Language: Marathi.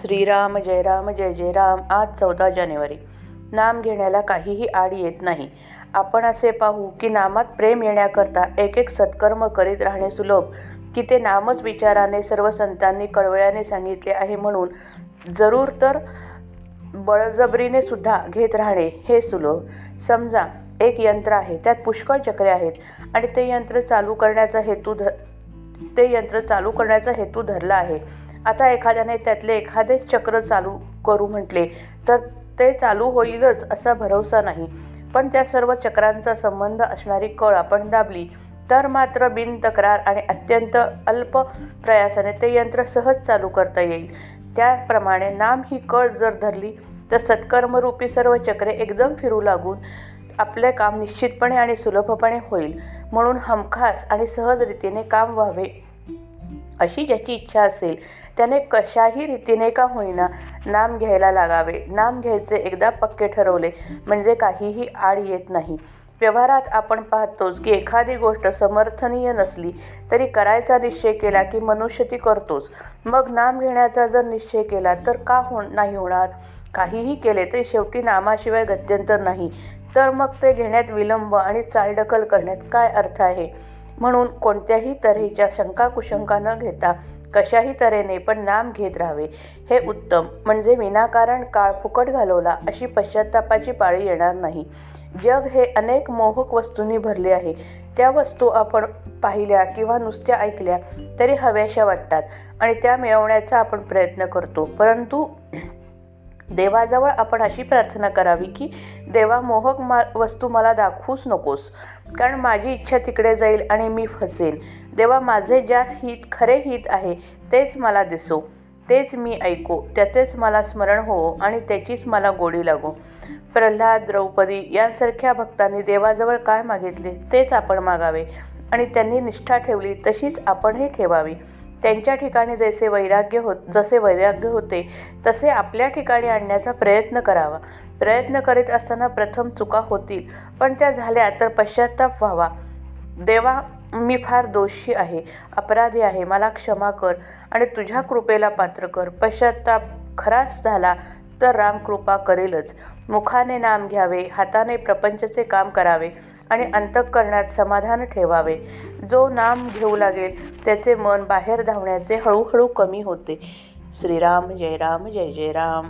श्रीराम जय राम जय जय राम आज चौदा जानेवारी. नाम घेण्याला काहीही आड येत नाही. आपण असे पाहू की नामात प्रेम येण्याकरता एक एक सत्कर्म करीत राहणे सुलभ की ते नामच विचाराने सर्व संतांनी कळवळ्याने सांगितले आहे म्हणून जरूर तर बळजबरीने सुद्धा घेत राहणे हे सुलभ. समजा एक यंत्र आहे त्यात पुष्कळ चक्रे आहेत आणि ते यंत्र चालू करण्याचा हेतू ध ते यंत्र चालू करण्याचा हेतू धरला आहे. आता एखाद्याने त्यातले एखादे चक्र चालू करू म्हटले तर ते चालू होईलच असा भरवसा नाही. पण त्या सर्व चक्रांचा संबंध असणारी कळ आपण दाबली तर मात्र बिन तक्रार आणि अत्यंत अल्प प्रयासाने ते यंत्र सहज चालू करता येईल. त्याप्रमाणे नाम ही कळ जर धरली तर सत्कर्मरूपी सर्व चक्रे एकदम फिरू लागून आपले काम निश्चितपणे आणि सुलभपणे होईल. म्हणून हमखास आणि सहज रीतीने काम व्हावे अशी ज्याची इच्छा असेल त्याने कशाही रीतीने का होईना नाम घ्यायला लागावे. नाम घ्यायचे एकदा पक्के ठरवले म्हणजे काहीही आड येत नाही. व्यवहारात आपण पाहतोच की एखादी गोष्ट समर्थनीय नसली तरी करायचा निश्चय केला की मनुष्य ती करतोच. मग नाम घेण्याचा जर निश्चय केला तर का हो नाही होणार? काहीही केले तरी शेवटी नामाशिवाय गत्यंतर नाही. तर मग ते घेण्यात विलंब आणि चालढकल करण्यात काय अर्थ आहे? म्हणून कोणत्याही तऱ्हेच्या शंका कुशंका न घेता कशाही तऱ्हेने पण नाम घेत राहावे. हे उत्तम. म्हणजे विनाकारण काळ फुकट घालवला अशी पश्चातापाची पाळी येणार नाही. जग हे अनेक मोहक वस्तूंनी भरले आहे. त्या वस्तू आपण पाहिल्या किंवा नुसत्या ऐकल्या तरी हव्याशा वाटतात आणि त्या मिळवण्याचा आपण प्रयत्न करतो. परंतु देवाजवळ आपण अशी प्रार्थना करावी की देवा मोहक मा वस्तू मला दाखवूच नकोस. कारण माझी इच्छा तिकडे जाईल आणि मी फसेन. देवा माझे ज्यात हित खरे हित आहे तेच मला दिसो. तेच मी ऐको. त्याचेच मला स्मरण हो आणि त्याचीच मला गोडी लागो. प्रल्हाद द्रौपदी यांसारख्या भक्तांनी देवाजवळ काय मागितले तेच आपण मागावे. आणि त्यांनी निष्ठा ठेवली तशीच आपणही ठेवावी. त्यांच्या ठिकाणी जसे वैराग्य होत जसे वैराग्य होते तसे आपल्या ठिकाणी आणण्याचा प्रयत्न करावा. प्रयत्न करीत असताना प्रथम चुका होतील पण त्या झाल्या तर पश्चाताप व्हावा. देवा मी फार दोषी आहे अपराधी आहे मला क्षमा कर आणि तुझ्या कृपेला पात्र कर. पश्चाताप खराच झाला तर राम कृपा करेलच. मुखाने नाम घ्यावे हाताने प्रपंचचे काम करावे. आणि अंतःकरणात समाधान ठेवावे. जो नाम घेऊ लागेल त्याचे मन बाहेर धावण्याचे हळूहळू कमी होते. श्रीराम जय राम जय जय राम.